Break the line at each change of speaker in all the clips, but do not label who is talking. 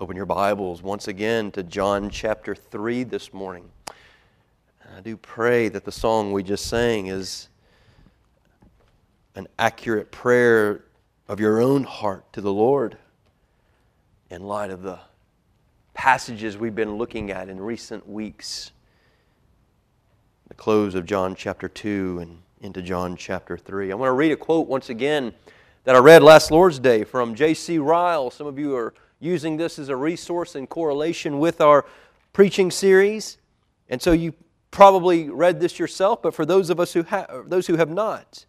Open your Bibles once again to John chapter 3 this morning. I do pray that the song we just sang is an accurate prayer of your own heart to the Lord in light of the passages we've been looking at in recent weeks. The close of John chapter 2 and into John chapter 3. I want to read a quote once again that I read last Lord's Day from J.C. Ryle. Some of you are using this as a resource in correlation with our preaching series. And so you probably read this yourself, but for those of us who have those who have not,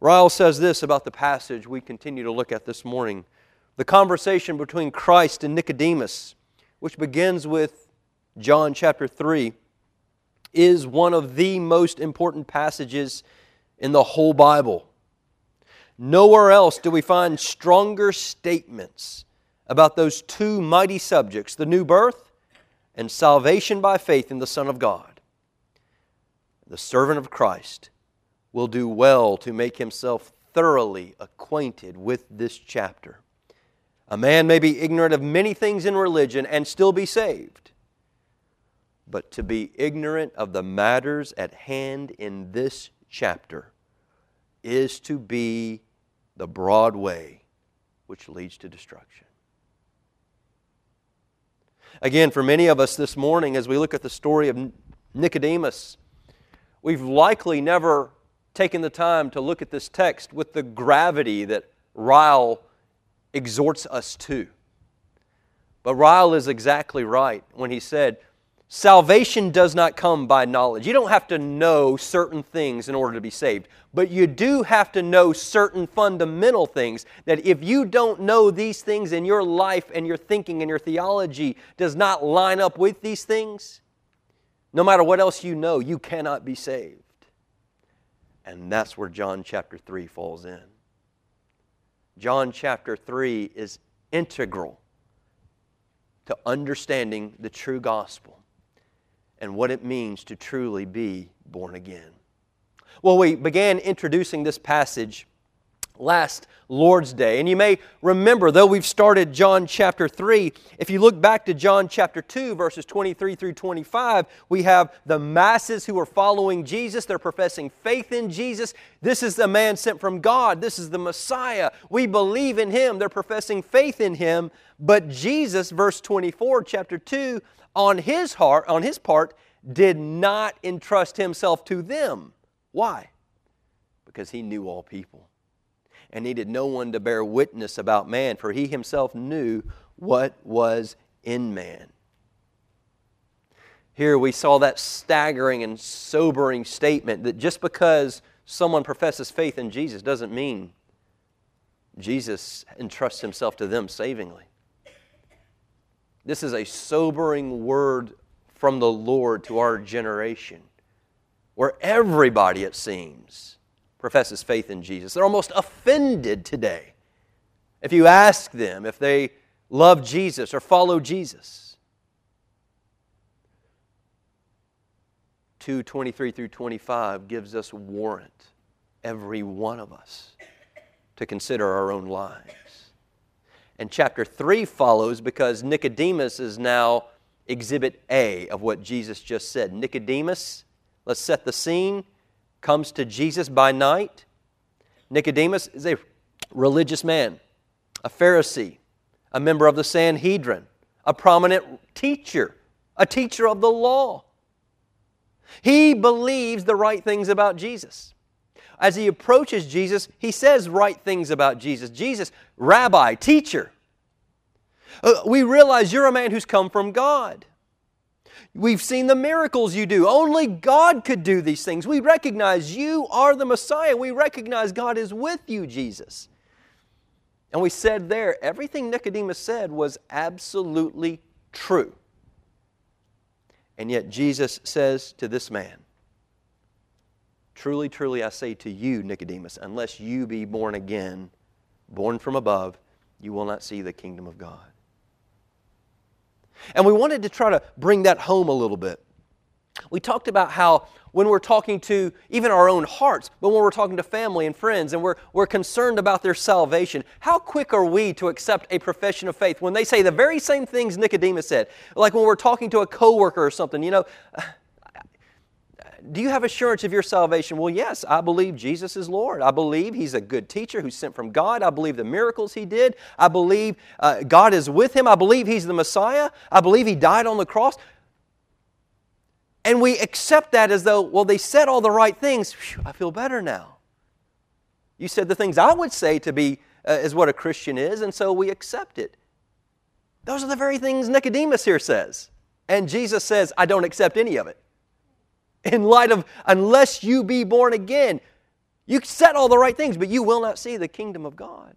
Ryle says this about the passage we continue to look at this morning. The conversation between Christ and Nicodemus, which begins with John chapter 3, is one of the most important passages in the whole Bible. Nowhere else do we find stronger statements about those two mighty subjects the new birth and salvation by faith in the Son of God. The servant of Christ will do well to make himself thoroughly acquainted with this chapter. A man may be ignorant of many things in religion and still be saved, but to be ignorant of the matters at hand in this chapter is to be the broad way which leads to destruction. Again, for many of us this morning, as we look at the story of Nicodemus, we've likely never taken the time to look at this text with the gravity that Ryle exhorts us to. But Ryle is exactly right when he said, Salvation does not come by knowledge. You don't have to know certain things in order to be saved, but you do have to know certain fundamental things that if you don't know these things in your life and your thinking and your theology does not line up with these things, no matter what else you know, you cannot be saved. And that's where John chapter 3 falls in. John chapter 3 is integral to understanding the true gospel and what it means to truly be born again. Well, we began introducing this passage last Lord's Day. And you may remember, though we've started John chapter 3, if you look back to John chapter 2, verses 23 through 25, we have the masses who are following Jesus. They're professing faith in Jesus. This is the man sent from God. This is the Messiah. We believe in him. They're professing faith in him. But Jesus, verse 24, chapter 2, on his heart, on his part, did not entrust himself to them. Why? Because he knew all people and needed no one to bear witness about man, for he himself knew what was in man. Here we saw that staggering and sobering statement that just because someone professes faith in Jesus doesn't mean Jesus entrusts himself to them savingly. This is a sobering word from the Lord to our generation, where everybody, it seems, professes faith in Jesus. They're almost offended today if you ask them if they love Jesus or follow Jesus. 223 through 25 gives us warrant, every one of us, to consider our own lives. And chapter 3 follows because Nicodemus is now exhibit A of what Jesus just said. Nicodemus, let's set the scene, comes to Jesus by night. Nicodemus is a religious man, a Pharisee, a member of the Sanhedrin, a prominent teacher, a teacher of the law. He believes the right things about Jesus as he approaches Jesus, he says right things about Jesus. Jesus, rabbi, teacher. Uh, we realize you're a man who's come from God. We've seen the miracles you do. Only God could do these things. We recognize you are the Messiah. We recognize God is with you, Jesus. And we said there, everything Nicodemus said was absolutely true. And yet Jesus says to this man, Truly, truly, I say to you, Nicodemus, unless you be born again, born from above, you will not see the kingdom of God. And we wanted to try to bring that home a little bit. We talked about how when we're talking to even our own hearts, but when we're talking to family and friends and we're, we're concerned about their salvation, how quick are we to accept a profession of faith when they say the very same things Nicodemus said? Like when we're talking to a coworker or something, you know, do you have assurance of your salvation? Well, yes, I believe Jesus is Lord. I believe He's a good teacher who's sent from God. I believe the miracles He did. I believe uh, God is with Him. I believe He's the Messiah. I believe He died on the cross. And we accept that as though, well, they said all the right things. Whew, I feel better now. You said the things I would say to be uh, is what a Christian is, and so we accept it. Those are the very things Nicodemus here says. And Jesus says, I don't accept any of it. In light of, unless you be born again, you said all the right things, but you will not see the kingdom of God.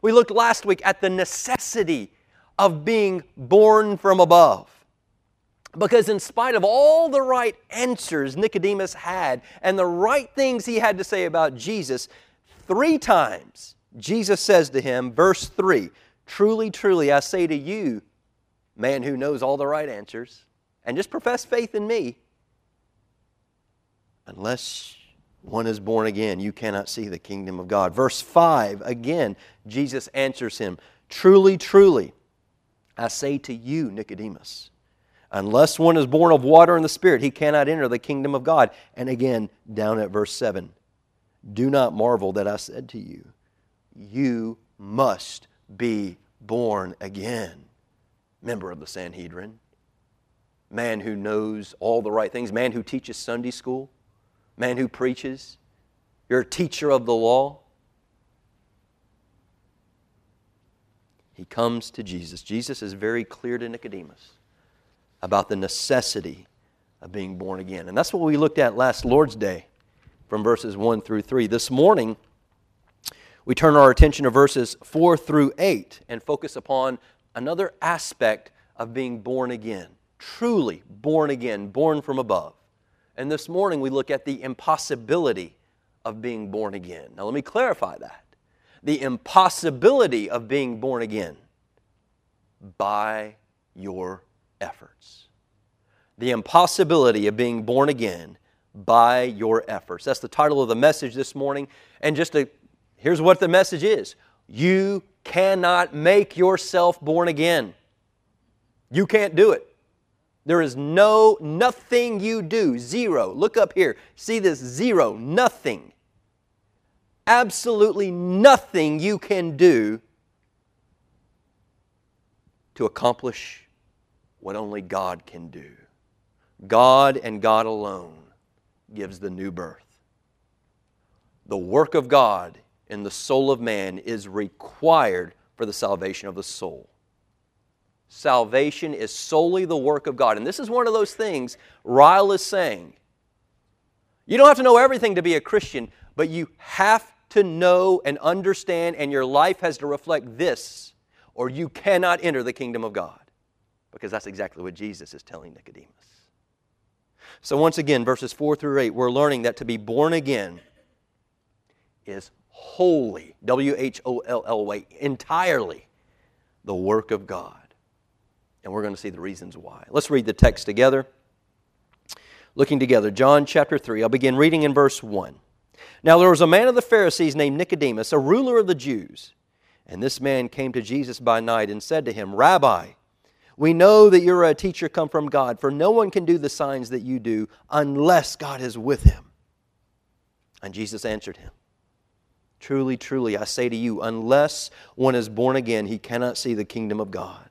We looked last week at the necessity of being born from above. Because, in spite of all the right answers Nicodemus had and the right things he had to say about Jesus, three times Jesus says to him, verse 3 Truly, truly, I say to you, man who knows all the right answers, and just profess faith in me, unless one is born again, you cannot see the kingdom of God. Verse 5, again, Jesus answers him, Truly, truly, I say to you, Nicodemus, Unless one is born of water and the Spirit, he cannot enter the kingdom of God. And again, down at verse 7 Do not marvel that I said to you, You must be born again. Member of the Sanhedrin, man who knows all the right things, man who teaches Sunday school, man who preaches, you're a teacher of the law. He comes to Jesus. Jesus is very clear to Nicodemus about the necessity of being born again. And that's what we looked at last Lord's Day from verses 1 through 3. This morning, we turn our attention to verses 4 through 8 and focus upon another aspect of being born again. Truly born again, born from above. And this morning, we look at the impossibility of being born again. Now, let me clarify that. The impossibility of being born again by your efforts. The impossibility of being born again by your efforts. That's the title of the message this morning. And just to, here's what the message is you cannot make yourself born again. You can't do it. There is no, nothing you do, zero. Look up here. See this zero, nothing. Absolutely nothing you can do to accomplish what only God can do. God and God alone gives the new birth. The work of God in the soul of man is required for the salvation of the soul. Salvation is solely the work of God. And this is one of those things Ryle is saying. You don't have to know everything to be a Christian, but you have to know and understand, and your life has to reflect this, or you cannot enter the kingdom of God because that's exactly what Jesus is telling Nicodemus. So, once again, verses 4 through 8, we're learning that to be born again is wholly, W H O L L Y, entirely the work of God. And we're going to see the reasons why. Let's read the text together. Looking together, John chapter 3. I'll begin reading in verse 1. Now there was a man of the Pharisees named Nicodemus, a ruler of the Jews. And this man came to Jesus by night and said to him, Rabbi, we know that you're a teacher come from God, for no one can do the signs that you do unless God is with him. And Jesus answered him, Truly, truly, I say to you, unless one is born again, he cannot see the kingdom of God.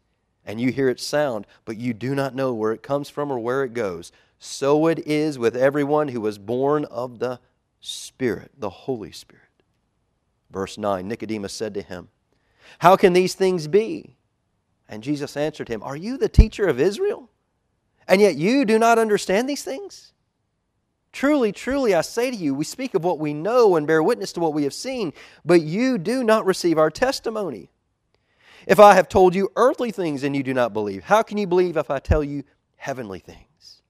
and you hear its sound, but you do not know where it comes from or where it goes. So it is with everyone who was born of the Spirit, the Holy Spirit. Verse 9 Nicodemus said to him, How can these things be? And Jesus answered him, Are you the teacher of Israel? And yet you do not understand these things? Truly, truly, I say to you, we speak of what we know and bear witness to what we have seen, but you do not receive our testimony. If I have told you earthly things and you do not believe, how can you believe if I tell you heavenly things?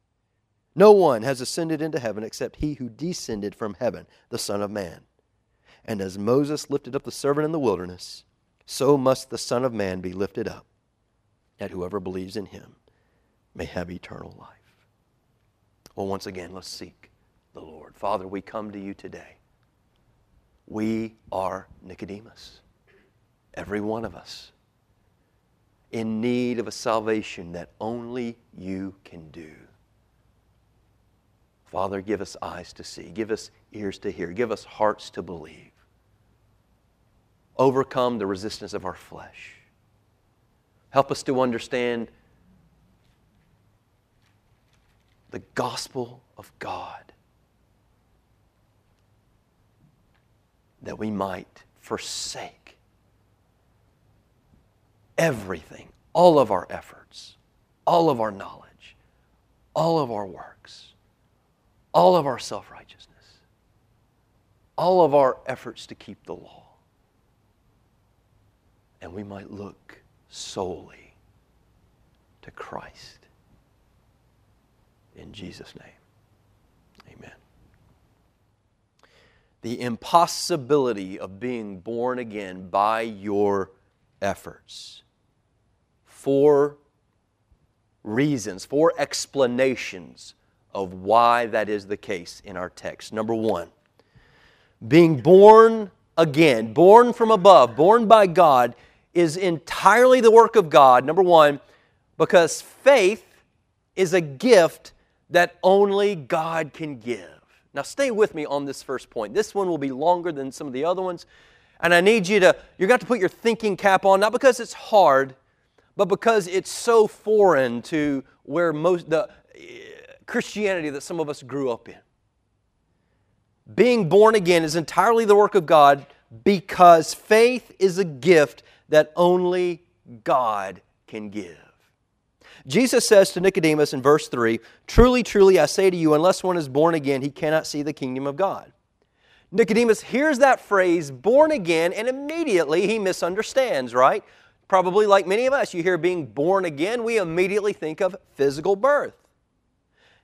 No one has ascended into heaven except he who descended from heaven, the Son of Man. And as Moses lifted up the servant in the wilderness, so must the Son of Man be lifted up, that whoever believes in him may have eternal life. Well, once again, let's seek the Lord. Father, we come to you today. We are Nicodemus, every one of us, in need of a salvation that only you can do. Father, give us eyes to see, give us ears to hear, give us hearts to believe. Overcome the resistance of our flesh. Help us to understand the gospel of God that we might forsake everything, all of our efforts, all of our knowledge, all of our works, all of our self righteousness, all of our efforts to keep the law. And we might look solely to Christ. In Jesus' name, amen the impossibility of being born again by your efforts. Four reasons, four explanations of why that is the case in our text. Number one, being born again, born from above, born by God, is entirely the work of God. Number one, because faith is a gift that only God can give. Now, stay with me on this first point. This one will be longer than some of the other ones. And I need you to, you're to, to put your thinking cap on, not because it's hard, but because it's so foreign to where most, the eh, Christianity that some of us grew up in. Being born again is entirely the work of God because faith is a gift that only God can give. Jesus says to Nicodemus in verse 3 Truly, truly, I say to you, unless one is born again, he cannot see the kingdom of God. Nicodemus hears that phrase, born again, and immediately he misunderstands, right? Probably like many of us, you hear being born again, we immediately think of physical birth.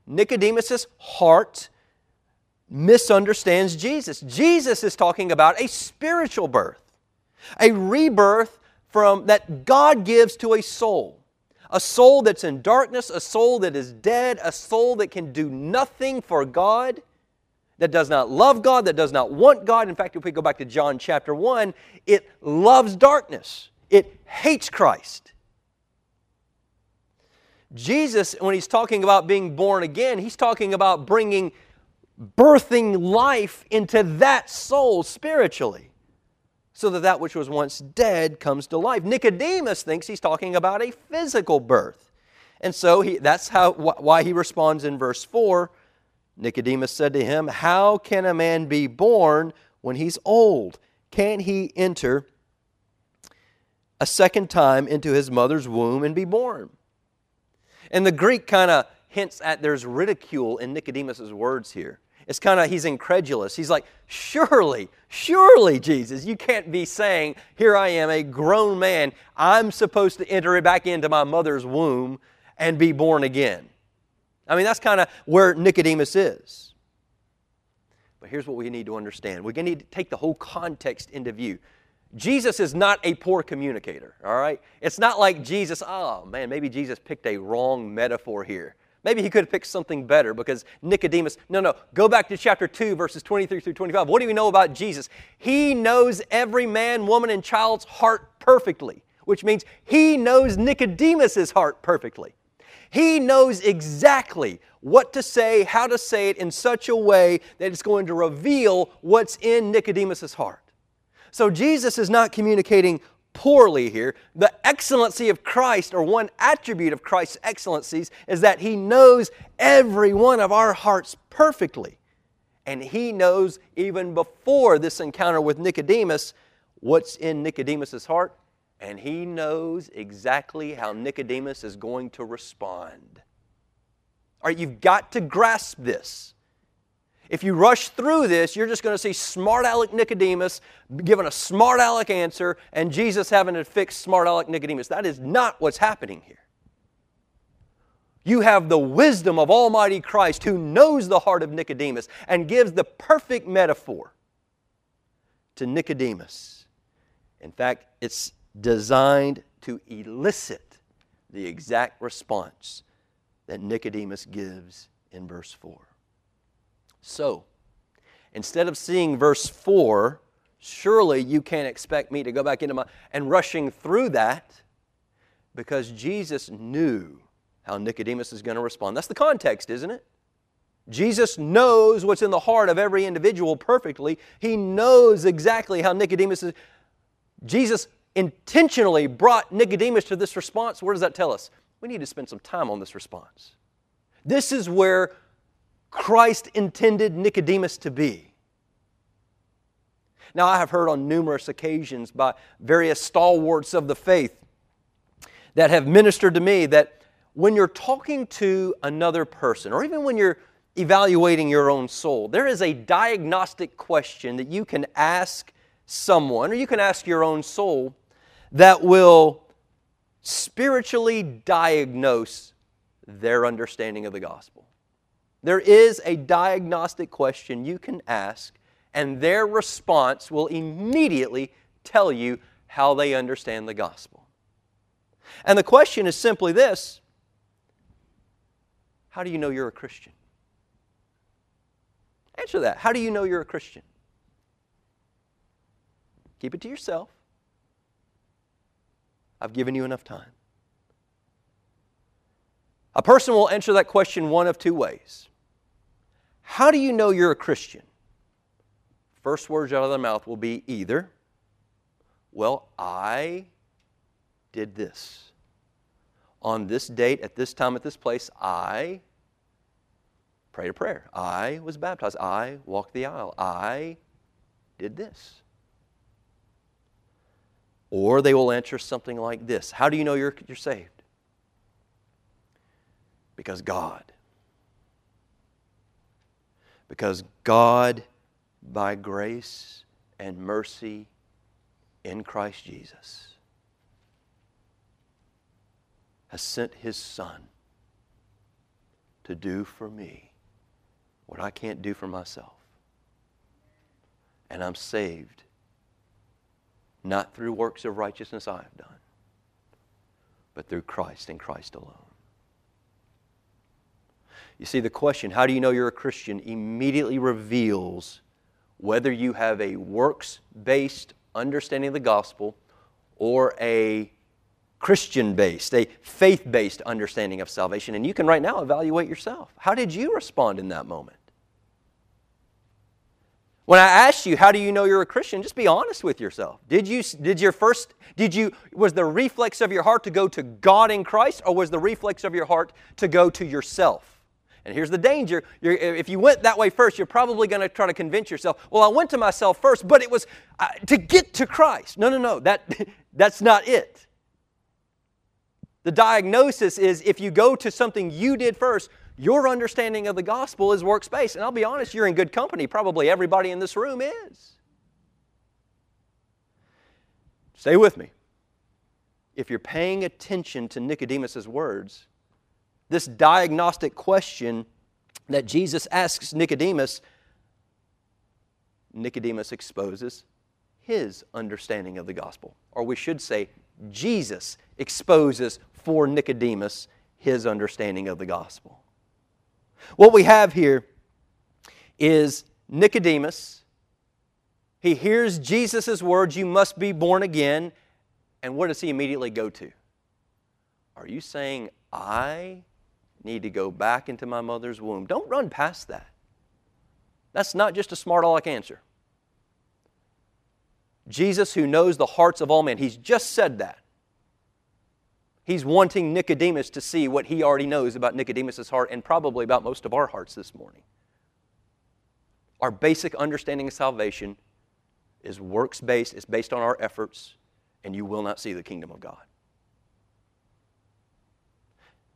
Nicodemus's heart misunderstands Jesus. Jesus is talking about a spiritual birth, a rebirth from that God gives to a soul a soul that's in darkness, a soul that is dead, a soul that can do nothing for God, that does not love God, that does not want God. In fact, if we go back to John chapter 1, it loves darkness, it hates Christ. Jesus, when he's talking about being born again, he's talking about bringing, birthing life into that soul spiritually so that that which was once dead comes to life. Nicodemus thinks he's talking about a physical birth. And so he, that's how, why he responds in verse 4. Nicodemus said to him, How can a man be born when he's old? Can he enter a second time into his mother's womb and be born? And the Greek kind of hints at there's ridicule in Nicodemus's words here. It's kind of, he's incredulous. He's like, Surely, surely, Jesus, you can't be saying, Here I am, a grown man. I'm supposed to enter back into my mother's womb and be born again. I mean, that's kind of where Nicodemus is. But here's what we need to understand we're going to need to take the whole context into view. Jesus is not a poor communicator, all right? It's not like Jesus, oh man, maybe Jesus picked a wrong metaphor here. Maybe he could have picked something better because Nicodemus, no, no, go back to chapter 2, verses 23 through 25. What do we know about Jesus? He knows every man, woman, and child's heart perfectly, which means he knows Nicodemus's heart perfectly. He knows exactly what to say, how to say it in such a way that it's going to reveal what's in Nicodemus's heart. So Jesus is not communicating poorly here. The excellency of Christ, or one attribute of Christ's excellencies, is that He knows every one of our hearts perfectly. And He knows even before this encounter with Nicodemus what's in Nicodemus's heart, and He knows exactly how Nicodemus is going to respond. All right, you've got to grasp this. If you rush through this, you're just going to see smart aleck Nicodemus giving a smart aleck answer and Jesus having to fix smart aleck Nicodemus. That is not what's happening here. You have the wisdom of Almighty Christ who knows the heart of Nicodemus and gives the perfect metaphor to Nicodemus. In fact, it's designed to elicit the exact response that Nicodemus gives in verse 4. So, instead of seeing verse 4, surely you can't expect me to go back into my and rushing through that because Jesus knew how Nicodemus is going to respond. That's the context, isn't it? Jesus knows what's in the heart of every individual perfectly. He knows exactly how Nicodemus is. Jesus intentionally brought Nicodemus to this response. Where does that tell us? We need to spend some time on this response. This is where Christ intended Nicodemus to be. Now, I have heard on numerous occasions by various stalwarts of the faith that have ministered to me that when you're talking to another person, or even when you're evaluating your own soul, there is a diagnostic question that you can ask someone, or you can ask your own soul, that will spiritually diagnose their understanding of the gospel. There is a diagnostic question you can ask, and their response will immediately tell you how they understand the gospel. And the question is simply this How do you know you're a Christian? Answer that. How do you know you're a Christian? Keep it to yourself. I've given you enough time. A person will answer that question one of two ways. How do you know you're a Christian? First words out of their mouth will be either, well, I did this. On this date, at this time, at this place, I prayed a prayer. I was baptized. I walked the aisle. I did this. Or they will answer something like this How do you know you're, you're saved? Because God. Because God, by grace and mercy in Christ Jesus, has sent His Son to do for me what I can't do for myself. And I'm saved not through works of righteousness I have done, but through Christ and Christ alone. You see, the question, how do you know you're a Christian, immediately reveals whether you have a works based understanding of the gospel or a Christian based, a faith based understanding of salvation. And you can right now evaluate yourself. How did you respond in that moment? When I asked you, how do you know you're a Christian? Just be honest with yourself. Did you, did your first, did you, was the reflex of your heart to go to God in Christ, or was the reflex of your heart to go to yourself? And here's the danger. You're, if you went that way first, you're probably going to try to convince yourself, well, I went to myself first, but it was uh, to get to Christ. No, no, no. That, that's not it. The diagnosis is if you go to something you did first, your understanding of the gospel is works based. And I'll be honest, you're in good company. Probably everybody in this room is. Stay with me. If you're paying attention to Nicodemus' words, this diagnostic question that Jesus asks Nicodemus, Nicodemus exposes his understanding of the gospel. Or we should say, Jesus exposes for Nicodemus his understanding of the gospel. What we have here is Nicodemus. He hears Jesus' words, You must be born again. And what does he immediately go to? Are you saying, I need to go back into my mother's womb? Don't run past that. That's not just a smart aleck answer. Jesus, who knows the hearts of all men, he's just said that. He's wanting Nicodemus to see what he already knows about Nicodemus' heart and probably about most of our hearts this morning. Our basic understanding of salvation is works based, it's based on our efforts, and you will not see the kingdom of God.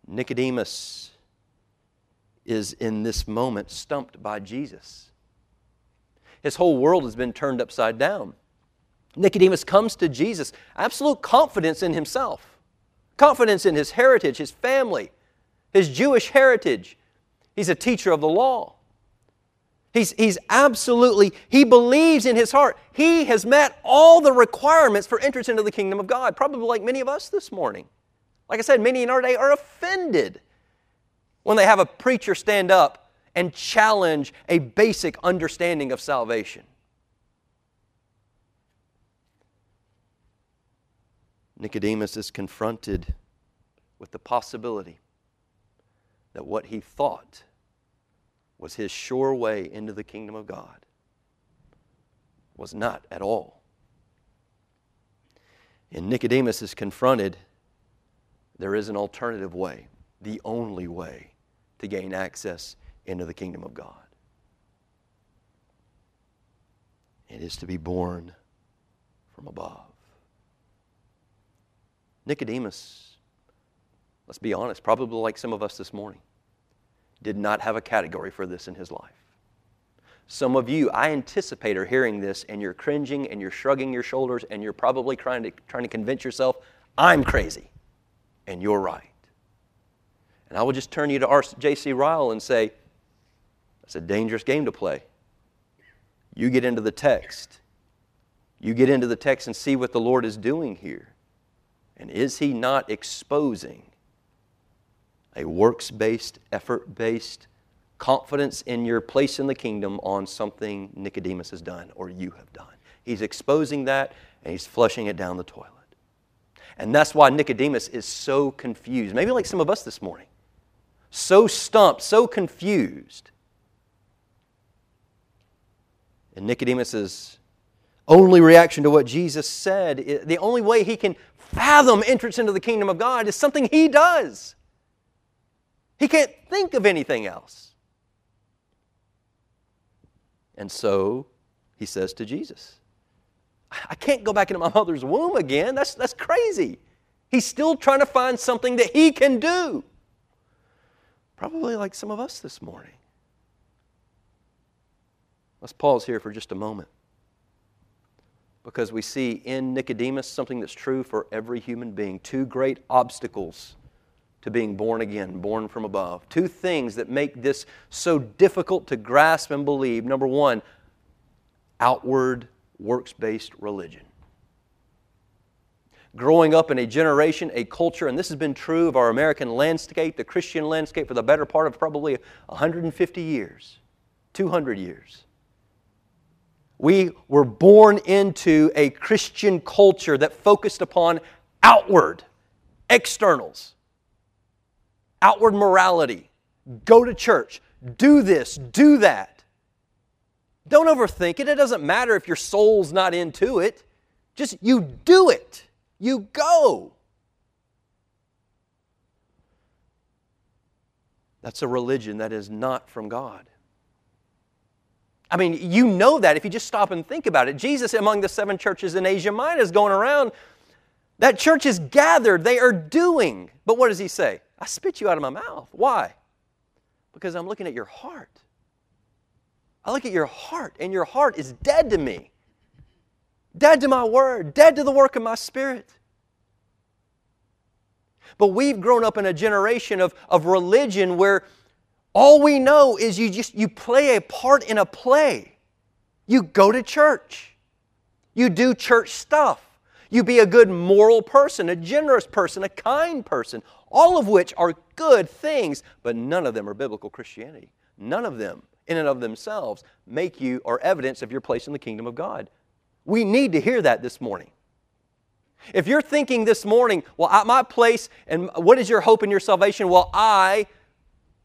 Nicodemus is in this moment stumped by Jesus. his whole world has been turned upside down. Nicodemus comes to Jesus, absolute confidence in himself, confidence in his heritage, his family, his Jewish heritage. He's a teacher of the law. He's, he's absolutely, he believes in his heart. He has met all the requirements for entrance into the kingdom of God, probably like many of us this morning. Like I said, many in our day are offended when they have a preacher stand up and challenge a basic understanding of salvation. Nicodemus is confronted with the possibility that what he thought was his sure way into the kingdom of God was not at all. And Nicodemus is confronted, there is an alternative way, the only way to gain access into the kingdom of God. It is to be born from above. Nicodemus, let's be honest, probably like some of us this morning, did not have a category for this in his life. Some of you, I anticipate, are hearing this and you're cringing and you're shrugging your shoulders and you're probably trying to, trying to convince yourself, I'm crazy and you're right. And I will just turn you to J.C. Ryle and say, that's a dangerous game to play. You get into the text. You get into the text and see what the Lord is doing here. And is He not exposing a works based, effort based confidence in your place in the kingdom on something Nicodemus has done or you have done. He's exposing that and he's flushing it down the toilet. And that's why Nicodemus is so confused. Maybe like some of us this morning. So stumped, so confused. And Nicodemus's only reaction to what Jesus said, the only way he can fathom entrance into the kingdom of God is something he does. He can't think of anything else. And so he says to Jesus, I can't go back into my mother's womb again. That's, that's crazy. He's still trying to find something that he can do. Probably like some of us this morning. Let's pause here for just a moment. Because we see in Nicodemus something that's true for every human being two great obstacles to being born again, born from above. Two things that make this so difficult to grasp and believe. Number one, outward works based religion. Growing up in a generation, a culture, and this has been true of our American landscape, the Christian landscape, for the better part of probably 150 years, 200 years. We were born into a Christian culture that focused upon outward, externals outward morality. Go to church. Do this. Do that. Don't overthink it. It doesn't matter if your soul's not into it. Just you do it. You go. That's a religion that is not from God. I mean, you know that if you just stop and think about it. Jesus, among the seven churches in Asia Minor, is going around. That church is gathered, they are doing. But what does he say? I spit you out of my mouth. Why? Because I'm looking at your heart. I look at your heart, and your heart is dead to me. Dead to my word, dead to the work of my spirit. But we've grown up in a generation of, of religion where all we know is you just you play a part in a play. You go to church. You do church stuff. You be a good moral person, a generous person, a kind person, all of which are good things, but none of them are biblical Christianity. None of them, in and of themselves, make you or evidence of your place in the kingdom of God. We need to hear that this morning. If you're thinking this morning, well, at my place, and what is your hope in your salvation? Well, I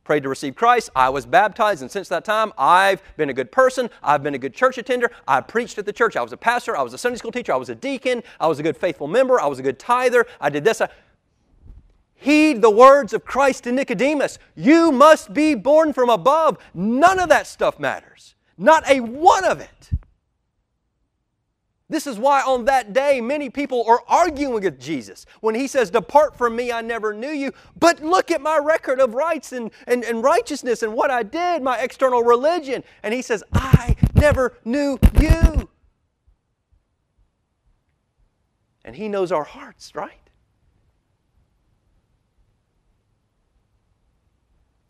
prayed to receive Christ. I was baptized, and since that time, I've been a good person. I've been a good church attender. I preached at the church. I was a pastor. I was a Sunday school teacher. I was a deacon. I was a good faithful member. I was a good tither. I did this. I... Heed the words of Christ to Nicodemus. You must be born from above. None of that stuff matters. Not a one of it. This is why on that day many people are arguing with Jesus when he says, Depart from me, I never knew you. But look at my record of rights and, and, and righteousness and what I did, my external religion. And he says, I never knew you. And He knows our hearts, right?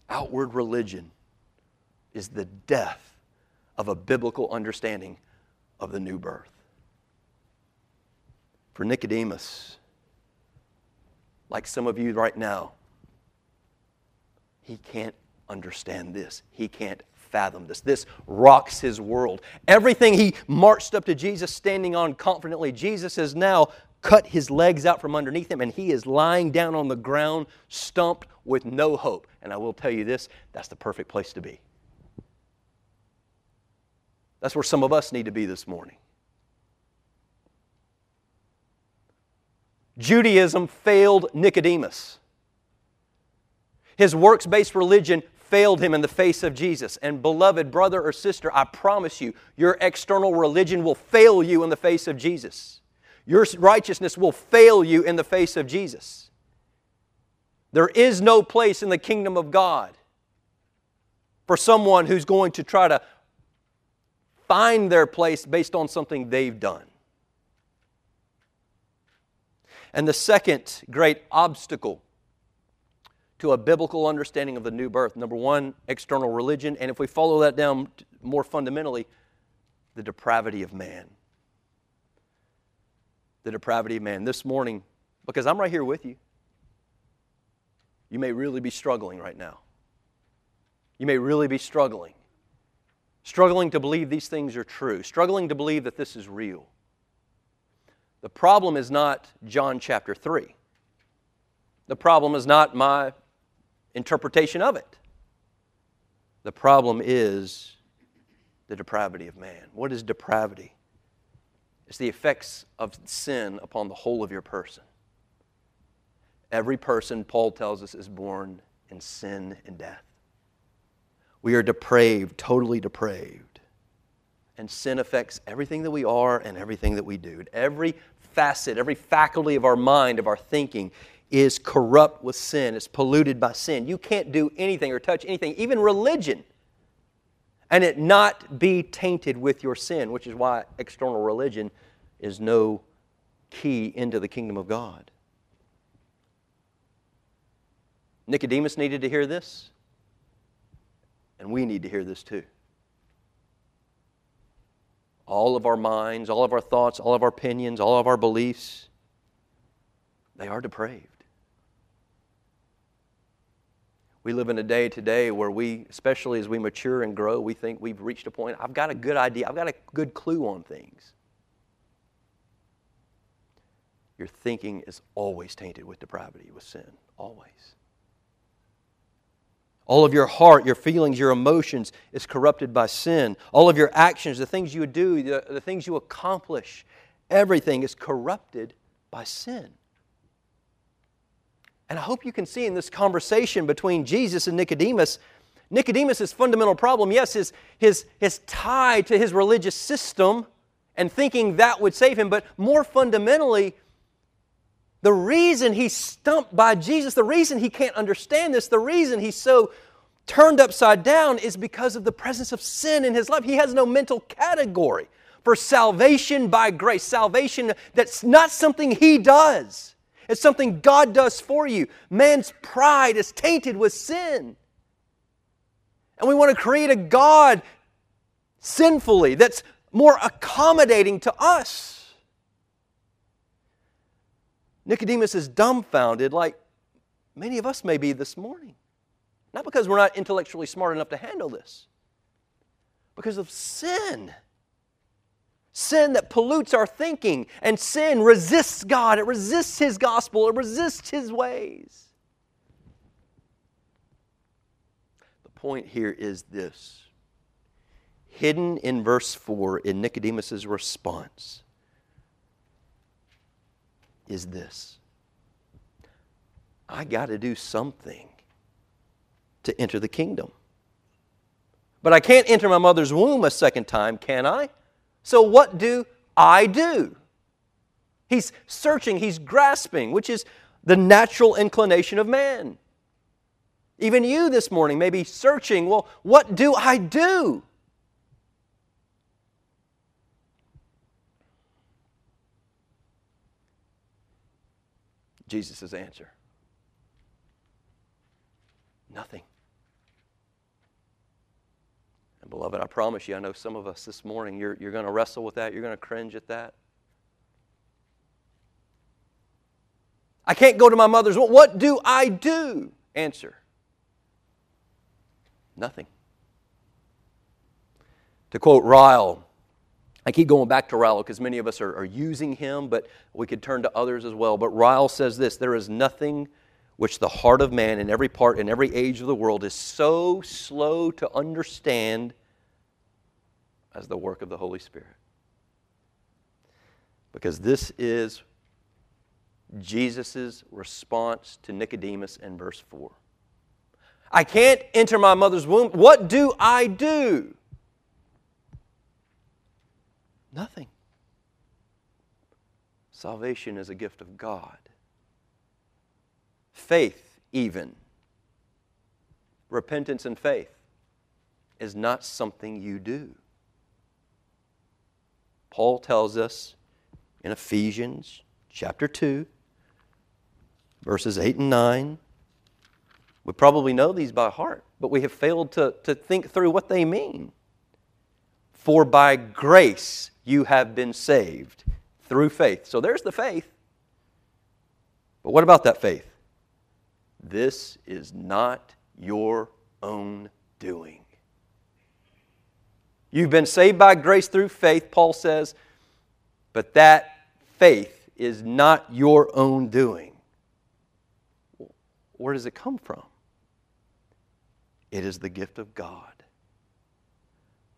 Outward religion is the death of a biblical understanding of the new birth. For Nicodemus, like some of you right now, he can't understand this. He can't fathom this. This rocks his world. Everything he marched up to Jesus standing on confidently, Jesus has now cut his legs out from underneath him and he is lying down on the ground, stumped with no hope. And I will tell you this that's the perfect place to be. That's where some of us need to be this morning. Judaism failed Nicodemus. His works based religion failed him in the face of Jesus. And, beloved brother or sister, I promise you, your external religion will fail you in the face of Jesus. Your righteousness will fail you in the face of Jesus. There is no place in the kingdom of God for someone who's going to try to find their place based on something they've done. And the second great obstacle to a biblical understanding of the new birth number one, external religion. And if we follow that down more fundamentally, the depravity of man. The depravity of man. This morning, because I'm right here with you, you may really be struggling right now. You may really be struggling. Struggling to believe these things are true, struggling to believe that this is real. The problem is not John chapter 3. The problem is not my interpretation of it. The problem is the depravity of man. What is depravity? It's the effects of sin upon the whole of your person. Every person, Paul tells us, is born in sin and death. We are depraved, totally depraved. And sin affects everything that we are and everything that we do. Every facet, every faculty of our mind, of our thinking, is corrupt with sin, it's polluted by sin. You can't do anything or touch anything, even religion, and it not be tainted with your sin, which is why external religion is no key into the kingdom of God. Nicodemus needed to hear this, and we need to hear this too. All of our minds, all of our thoughts, all of our opinions, all of our beliefs, they are depraved. We live in a day today where we, especially as we mature and grow, we think we've reached a point, I've got a good idea, I've got a good clue on things. Your thinking is always tainted with depravity, with sin, always. All of your heart, your feelings, your emotions is corrupted by sin. All of your actions, the things you do, the, the things you accomplish, everything is corrupted by sin. And I hope you can see in this conversation between Jesus and Nicodemus, Nicodemus' fundamental problem, yes, his, his, his tie to his religious system and thinking that would save him, but more fundamentally, the reason he's stumped by Jesus, the reason he can't understand this, the reason he's so turned upside down is because of the presence of sin in his life. He has no mental category for salvation by grace, salvation that's not something he does. It's something God does for you. Man's pride is tainted with sin. And we want to create a God sinfully that's more accommodating to us. Nicodemus is dumbfounded, like many of us may be this morning. Not because we're not intellectually smart enough to handle this, because of sin. Sin that pollutes our thinking, and sin resists God, it resists His gospel, it resists His ways. The point here is this. Hidden in verse 4 in Nicodemus' response is this I got to do something to enter the kingdom. But I can't enter my mother's womb a second time, can I? So, what do I do? He's searching, he's grasping, which is the natural inclination of man. Even you this morning may be searching, well, what do I do? Jesus' answer? Nothing. And, beloved, I promise you, I know some of us this morning, you're, you're going to wrestle with that. You're going to cringe at that. I can't go to my mother's. What do I do? Answer Nothing. To quote Ryle, I keep going back to Ryle because many of us are, are, using him, but we could turn to others as well. But Ryle says this there is nothing which the heart of man in every part, in every age of the world, is so slow to understand as the work of the Holy Spirit. Because this is Jesus' response to Nicodemus in verse 4. I can't enter my mother's womb. What do I do? Nothing. Salvation is a gift of God. Faith, even, repentance and faith, is not something you do. Paul tells us in Ephesians chapter 2, verses 8 and 9. We probably know these by heart, but we have failed to, to think through what they mean. For by grace you have been saved through faith. So there's the faith. But what about that faith? This is not your own doing. You've been saved by grace through faith, Paul says, but that faith is not your own doing. Where does it come from? It is the gift of God,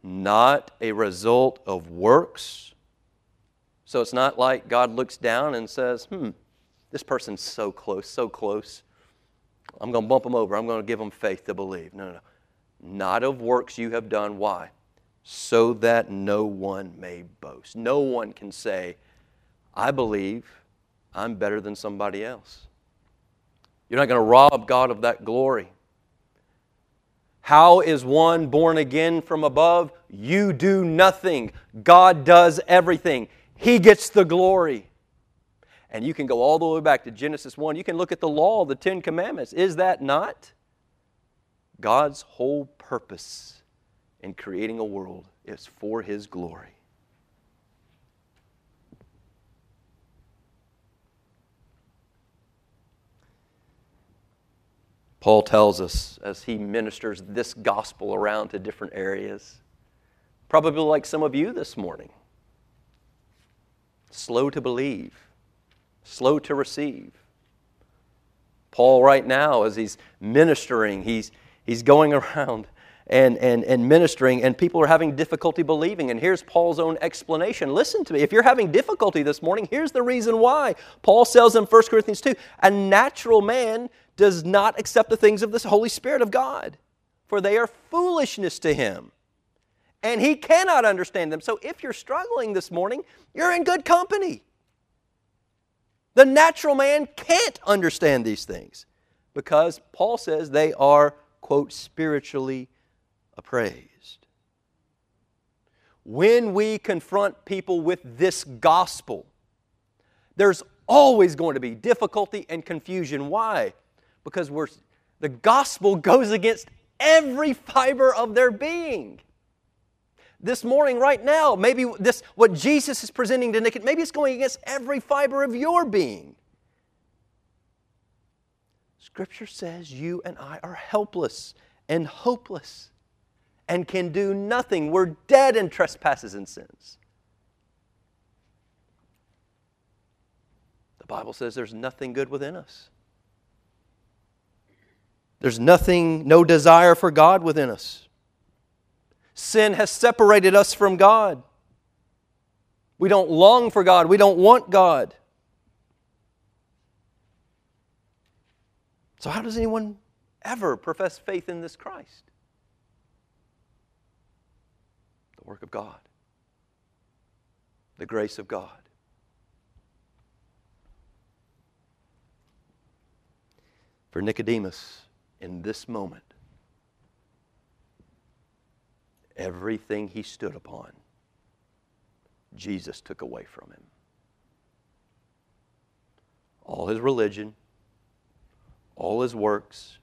not a result of works. So it's not like God looks down and says, hmm, this person's so close, so close. I'm going to bump them over. I'm going to give them faith to believe. No, no, no. Not of works you have done. Why? So that no one may boast. No one can say, I believe I'm better than somebody else. You're not going to rob God of that glory. How is one born again from above? You do nothing. God does everything. He gets the glory. And you can go all the way back to Genesis 1. You can look at the law, the Ten Commandments. Is that not? God's whole purpose in creating a world is for His glory. Paul tells us as he ministers this gospel around to different areas, probably like some of you this morning. Slow to believe, slow to receive. Paul, right now, as he's ministering, he's, he's going around and, and, and ministering, and people are having difficulty believing. And here's Paul's own explanation. Listen to me. If you're having difficulty this morning, here's the reason why. Paul says in 1 Corinthians 2 a natural man does not accept the things of the Holy Spirit of God, for they are foolishness to him. And he cannot understand them. So if you're struggling this morning, you're in good company. The natural man can't understand these things because Paul says they are, quote, spiritually appraised. When we confront people with this gospel, there's always going to be difficulty and confusion. Why? Because we're, the gospel goes against every fiber of their being. This morning, right now, maybe this what Jesus is presenting to Nick, maybe it's going against every fiber of your being. Scripture says you and I are helpless and hopeless and can do nothing. We're dead in trespasses and sins. The Bible says there's nothing good within us. There's nothing, no desire for God within us. Sin has separated us from God. We don't long for God. We don't want God. So, how does anyone ever profess faith in this Christ? The work of God, the grace of God. For Nicodemus, in this moment, everything he stood upon, Jesus took away from him. all his religion, all his works,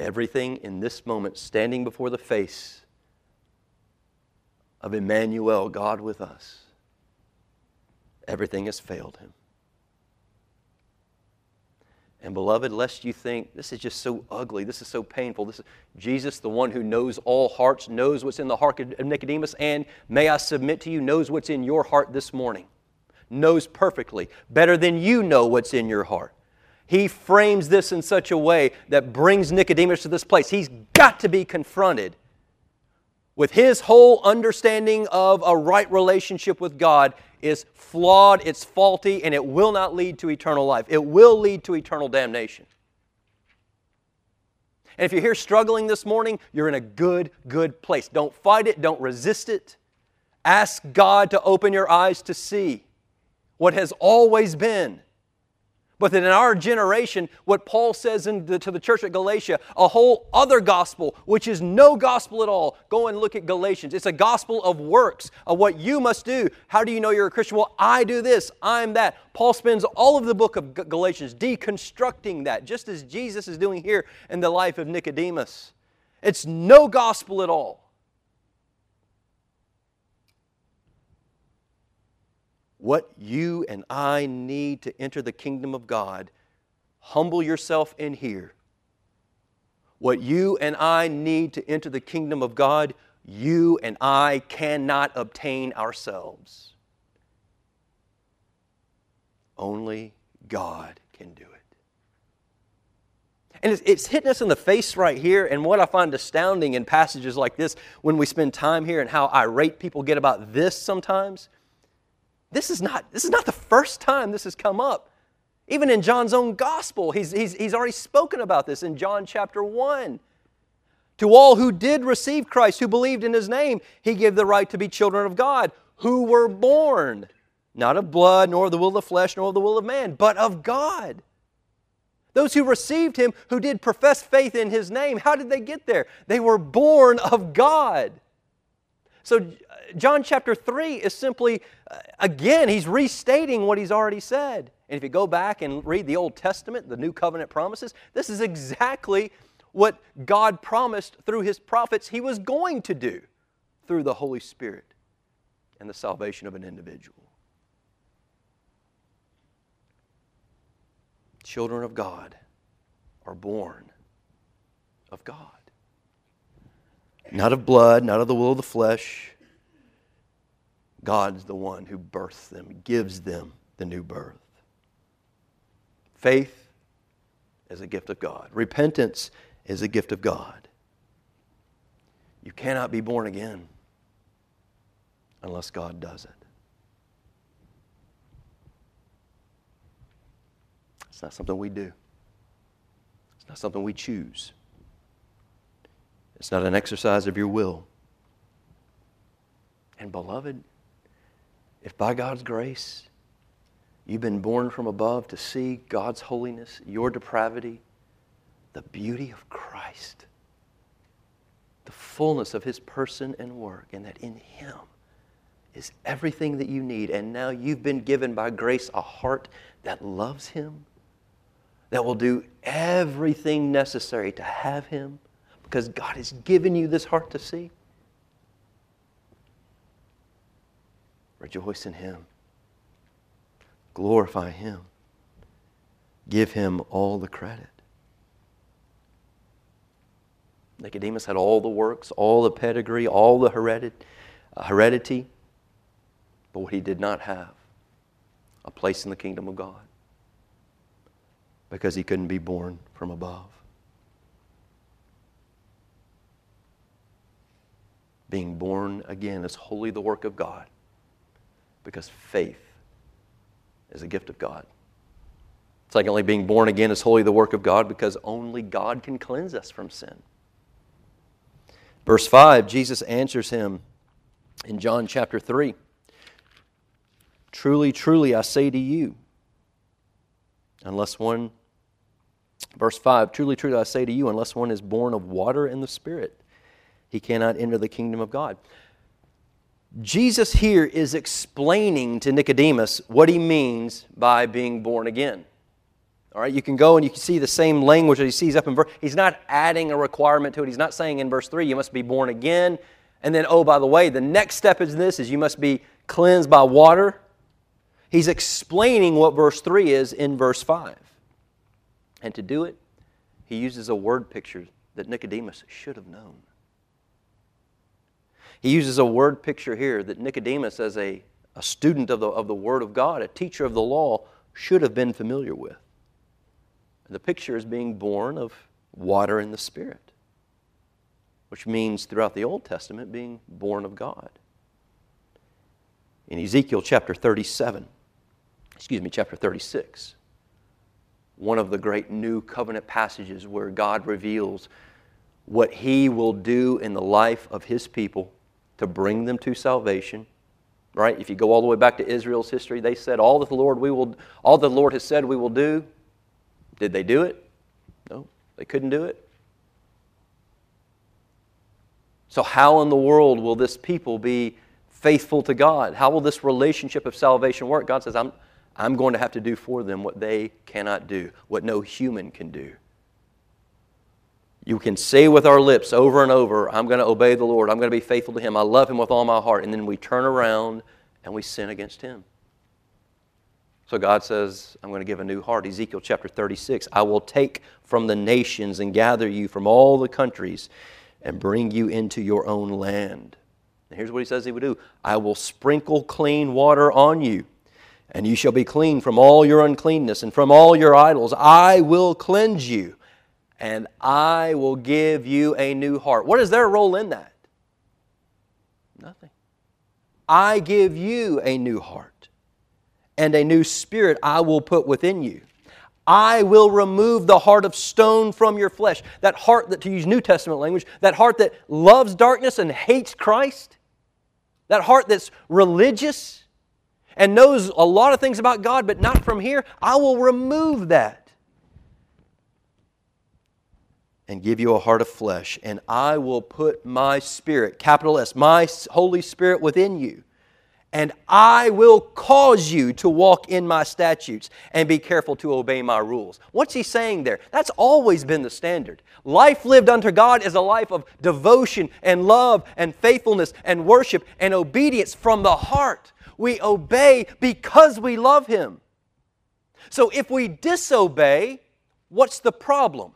everything in this moment standing before the face of Emmanuel, God with us, everything has failed him. And beloved, lest you think this is just so ugly, this is so painful. This is Jesus, the one who knows all hearts, knows what's in the heart of Nicodemus, and may I submit to you, knows what's in your heart this morning. Knows perfectly, better than you know what's in your heart. He frames this in such a way that brings Nicodemus to this place. He's got to be confronted with his whole understanding of a right relationship with God is flawed, it's faulty, and it will not lead to eternal life. It will lead to eternal damnation. And if you're here struggling this morning, you're in a good, good place. Don't fight it, don't resist it. Ask God to open your eyes to see what has always been but that in our generation, what Paul says the, to the church at Galatia, a whole other gospel, which is no gospel at all. Go and look at Galatians. It's a gospel of works, of what you must do. How do you know you're a Christian? Well, I do this, I'm that. Paul spends all of the book of Galatians deconstructing that, just as Jesus is doing here in the life of Nicodemus. It's no gospel at all. What you and I need to enter the kingdom of God, humble yourself in here. What you and I need to enter the kingdom of God, you and I cannot obtain ourselves. Only God can do it. And it's, it's, hitting us in the face right here. And what I find astounding in passages like this, when we spend time here and how irate people get about this sometimes, this is not, this is not the first time this has come up. Even in John's own gospel, he's, he's, he's already spoken about this in John chapter 1. To all who did receive Christ, who believed in his name, he gave the right to be children of God, who were born, not of blood, nor of the will of the flesh, nor of the will of man, but of God. Those who received him, who did profess faith in his name, how did they get there? They were born of God. So, John chapter 3 is simply, uh, again, he's restating what he's already said. And if you go back and read the Old Testament, the New Covenant promises, this is exactly what God promised through his prophets he was going to do through the Holy Spirit and the salvation of an individual. Children of God are born of God. Not of blood, not of the will of the flesh. God's the one who births them, gives them the new birth. Faith is a gift of God, repentance is a gift of God. You cannot be born again unless God does it. It's not something we do, it's not something we choose. It's not an exercise of your will. And, beloved, if by God's grace you've been born from above to see God's holiness, your depravity, the beauty of Christ, the fullness of His person and work, and that in Him is everything that you need, and now you've been given by grace a heart that loves Him, that will do everything necessary to have Him because God has given you this heart to see. Rejoice in Him. Glorify Him. Give Him all the credit. Nicodemus had all the works, all the pedigree, all the uh, heredity, but what he did not have a place in the kingdom of God because he couldn't be born from above. Being born again is wholly the work of God because faith is a gift of God. Secondly, being born again is wholly the work of God because only God can cleanse us from sin. Verse 5, Jesus answers him in John chapter 3 Truly, truly, I say to you, unless one, verse 5, truly, truly, I say to you, unless one is born of water and the Spirit, he cannot enter the kingdom of God. Jesus here is explaining to Nicodemus what he means by being born again. All right, you can go and you can see the same language that he sees up in verse. He's not adding a requirement to it. He's not saying in verse 3, you must be born again. And then, oh, by the way, the next step in this is you must be cleansed by water. He's explaining what verse 3 is in verse 5. And to do it, he uses a word picture that Nicodemus should have known. He uses a word picture here that Nicodemus, as a, a student of the, of the Word of God, a teacher of the law, should have been familiar with. The picture is being born of water and the Spirit, which means throughout the Old Testament being born of God. In Ezekiel chapter 37, excuse me, chapter 36, one of the great new covenant passages where God reveals what He will do in the life of His people to bring them to salvation. Right? If you go all the way back to Israel's history, they said, All that the Lord we will all the Lord has said we will do. Did they do it? No, they couldn't do it. So, how in the world will this people be faithful to God? How will this relationship of salvation work? God says, I'm, I'm going to have to do for them what they cannot do, what no human can do. You can say with our lips over and over, I'm going to obey the Lord. I'm going to be faithful to Him. I love Him with all my heart. And then we turn around and we sin against Him. So God says, I'm going to give a new heart. Ezekiel chapter 36 I will take from the nations and gather you from all the countries and bring you into your own land. And here's what He says He would do I will sprinkle clean water on you. And you shall be clean from all your uncleanness and from all your idols. I will cleanse you and I will give you a new heart. What is their role in that? Nothing. I give you a new heart, and a new spirit I will put within you. I will remove the heart of stone from your flesh. That heart that, to use New Testament language, that heart that loves darkness and hates Christ. That heart that's religious and knows a lot of things about God, but not from here. I will remove that and give you a heart of flesh, and I will put my spirit, capital S, my Holy Spirit within you, and I will cause you to walk in my statutes and be careful to obey my rules. What's he saying there? That's always been the standard. Life lived unto God is a life of devotion and love and faithfulness and worship and obedience from the heart. We obey because we love Him. So if we disobey, what's the problem?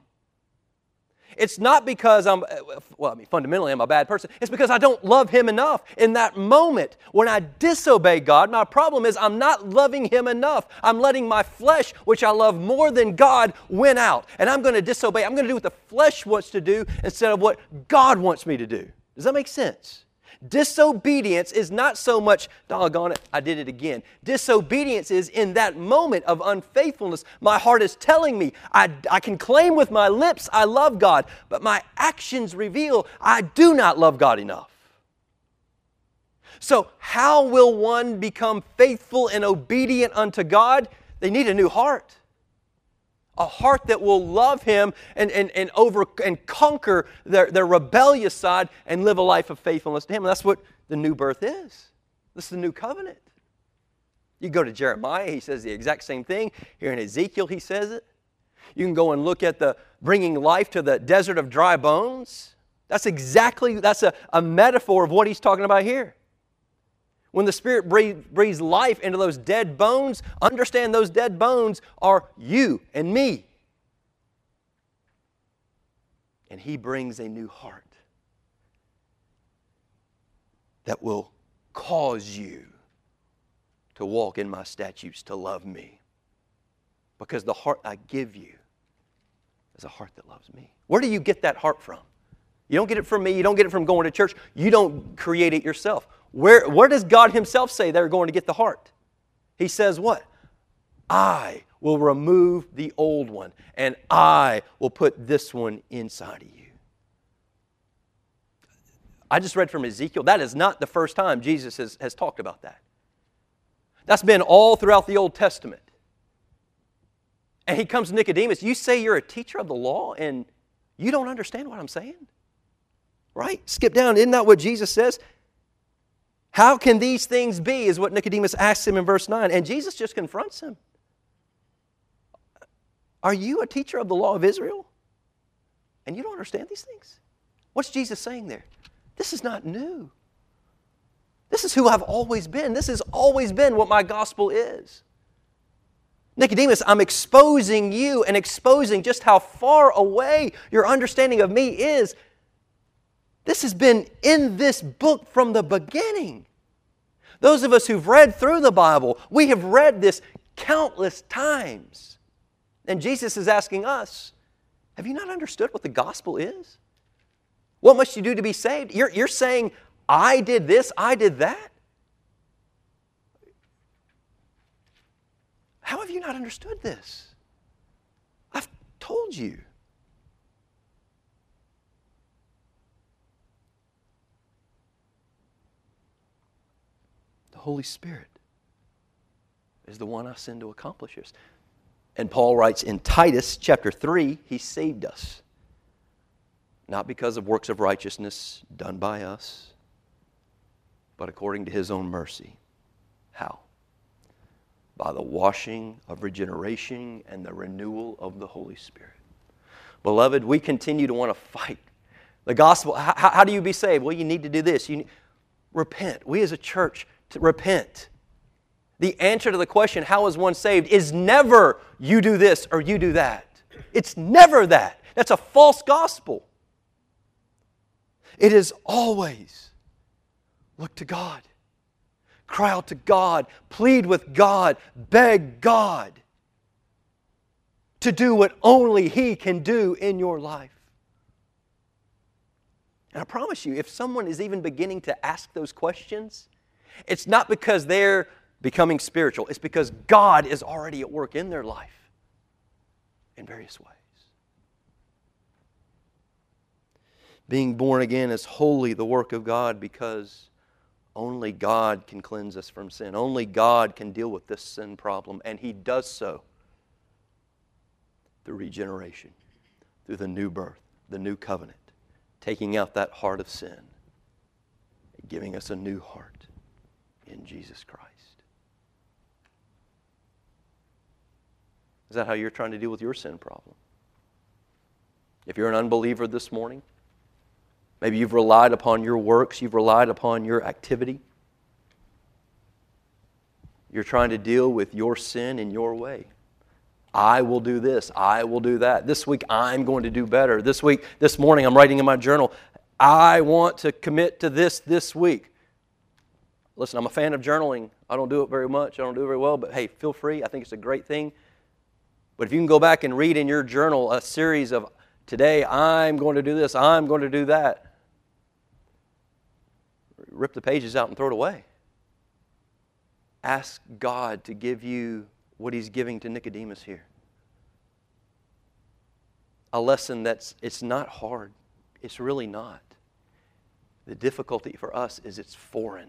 It's not because I'm, uh, uh, well, I mean, fundamentally I'm a bad person. It's because I don't love Him enough. In that moment, when I disobey God, my problem is I'm not loving Him enough. I'm letting my flesh, which I love more than God, win out. And I'm going to disobey. I'm going to do what the flesh wants to do instead of what God wants me to do. Does that make sense? Disobedience is not so much, doggone it, I did it again. Disobedience is in that moment of unfaithfulness, my heart is telling me, I, I can claim with my lips I love God, but my actions reveal I do not love God enough. So, how will one become faithful and obedient unto God? They need a new heart a heart that will love him and, and, and over and conquer their, their rebellious side and live a life of faithfulness to him. And that's what the new birth is. This is the new covenant. You go to Jeremiah, he says the exact same thing. Here in Ezekiel, he says it. You can go and look at the bringing life to the desert of dry bones. That's exactly, that's a, a metaphor of what he's talking about here. When the Spirit breathes life into those dead bones, understand those dead bones are you and me. And He brings a new heart that will cause you to walk in my statutes, to love me. Because the heart I give you is a heart that loves me. Where do you get that heart from? You don't get it from me. You don't get it from going to church. You don't create it yourself. Where, where does God Himself say they're going to get the heart? He says, What? I will remove the old one, and I will put this one inside of you. I just read from Ezekiel. That is not the first time Jesus has, has talked about that. That's been all throughout the Old Testament. And he comes to Nicodemus. You say you're a teacher of the law, and you don't understand what I'm saying? Right? Skip down. Isn't that what Jesus says? How can these things be? Is what Nicodemus asks him in verse 9. And Jesus just confronts him. Are you a teacher of the law of Israel? And you don't understand these things? What's Jesus saying there? This is not new. This is who I've always been. This has always been what my gospel is. Nicodemus, I'm exposing you and exposing just how far away your understanding of me is. This has been in this book from the beginning. Those of us who've read through the Bible, we have read this countless times. And Jesus is asking us, have you not understood what the gospel is? What must you do to be saved? You're, you're saying, I did this, I did that. How have you not understood this? I've told you. The Holy Spirit is the one I send to accomplish this. And Paul writes in Titus chapter 3, He saved us, not because of works of righteousness done by us, but according to His own mercy. How? By the washing of regeneration and the renewal of the Holy Spirit. Beloved, we continue to want to fight. The gospel, how, how do you be saved? Well, you need to do this. You need, repent. We as a church, repent the answer to the question, how is one saved, is never you do this or you do that. It's never that. That's a false gospel. It is always look to God, cry out to God, plead with God, beg God to do what only He can do in your life. And I promise you, if someone is even beginning to ask those questions, it's not because they're becoming spiritual. It's because God is already at work in their life in various ways. Being born again is wholly the work of God because only God can cleanse us from sin. Only God can deal with this sin problem, and He does so through regeneration, through the new birth, the new covenant, taking out that heart of sin, giving us a new heart in Jesus Christ. Is that how you're trying to deal with your sin problem? If you're an unbeliever this morning, maybe you've relied upon your works, you've relied upon your activity. You're trying to deal with your sin in your way. I will do this. I will do that. This week, I'm going to do better. This week, this morning, I'm writing in my journal, I want to commit to this this week. Listen, I'm a fan of journaling. I don't do it very much, I don't do it very well, but hey, feel free. I think it's a great thing. But if you can go back and read in your journal a series of today, I'm going to do this, I'm going to do that, rip the pages out and throw it away. Ask God to give you what He's giving to Nicodemus here. A lesson that's it's not hard. It's really not. The difficulty for us is it's foreign.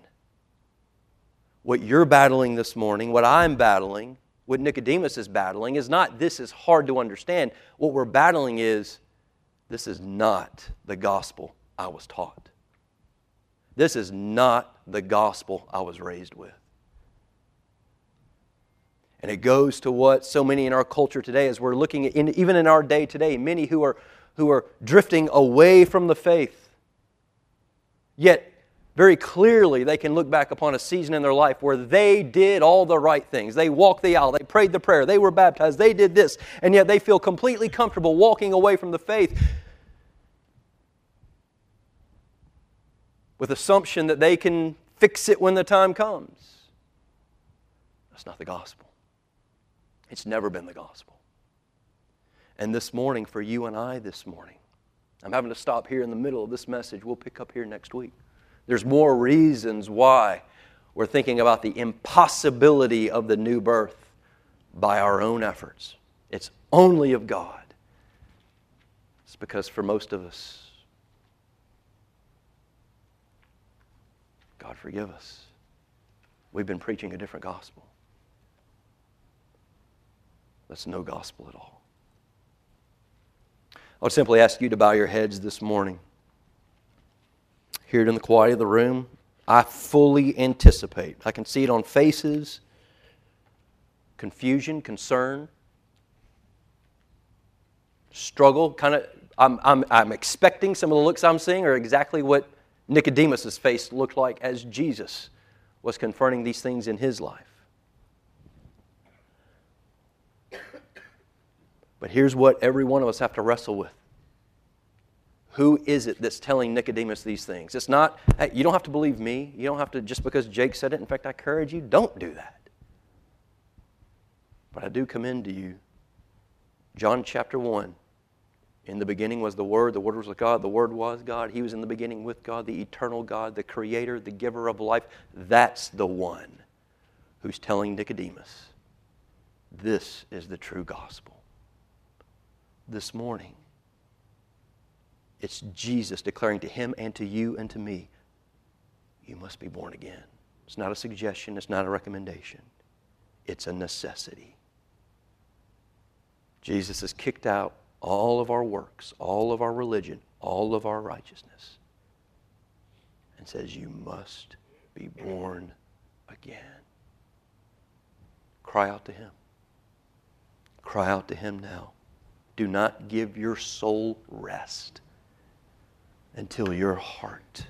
What you're battling this morning, what I'm battling, what Nicodemus is battling is not this is hard to understand. What we're battling is this is not the gospel I was taught. This is not the gospel I was raised with. And it goes to what so many in our culture today, as we're looking at, in, even in our day today, many who are, who are drifting away from the faith. Yet very clearly they can look back upon a season in their life where they did all the right things. They walked the aisle, they prayed the prayer, they were baptized, they did this, and yet they feel completely comfortable walking away from the faith with assumption that they can fix it when the time comes. That's not the gospel. It's never been the gospel. And this morning, for you and I this morning, I'm having to stop here in the middle of this message. We'll pick up here next week. There's more reasons why we're thinking about the impossibility of the new birth by our own efforts. It's only of God. It's because for most of us, God forgive us. We've been preaching a different gospel. That's no gospel at all. I would simply ask you to bow your heads this morning hear it in the quiet of the room, I fully anticipate. I can see it on faces confusion, concern, struggle. Kind of, I'm, I'm, I'm expecting some of the looks I'm seeing are exactly what Nicodemus' face looked like as Jesus was confronting these things in his life. But here's what every one of us have to wrestle with. Who is it that's telling Nicodemus these things? It's not, hey, you don't have to believe me. You don't have to, just because Jake said it. In fact, I encourage you, don't do that. But I do commend to you John chapter 1. In the beginning was the Word, the Word was with God, the Word was God. He was in the beginning with God, the eternal God, the Creator, the giver of life. That's the one who's telling Nicodemus, this is the true gospel. This morning, it's Jesus declaring to him and to you and to me, you must be born again. It's not a suggestion, it's not a recommendation, it's a necessity. Jesus has kicked out all of our works, all of our religion, all of our righteousness, and says, You must be born again. Cry out to Him. Cry out to Him now. Do not give your soul rest until your heart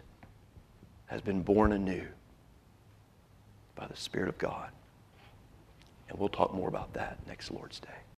has been born anew by the Spirit of God. And we'll talk more about that next Lord's Day.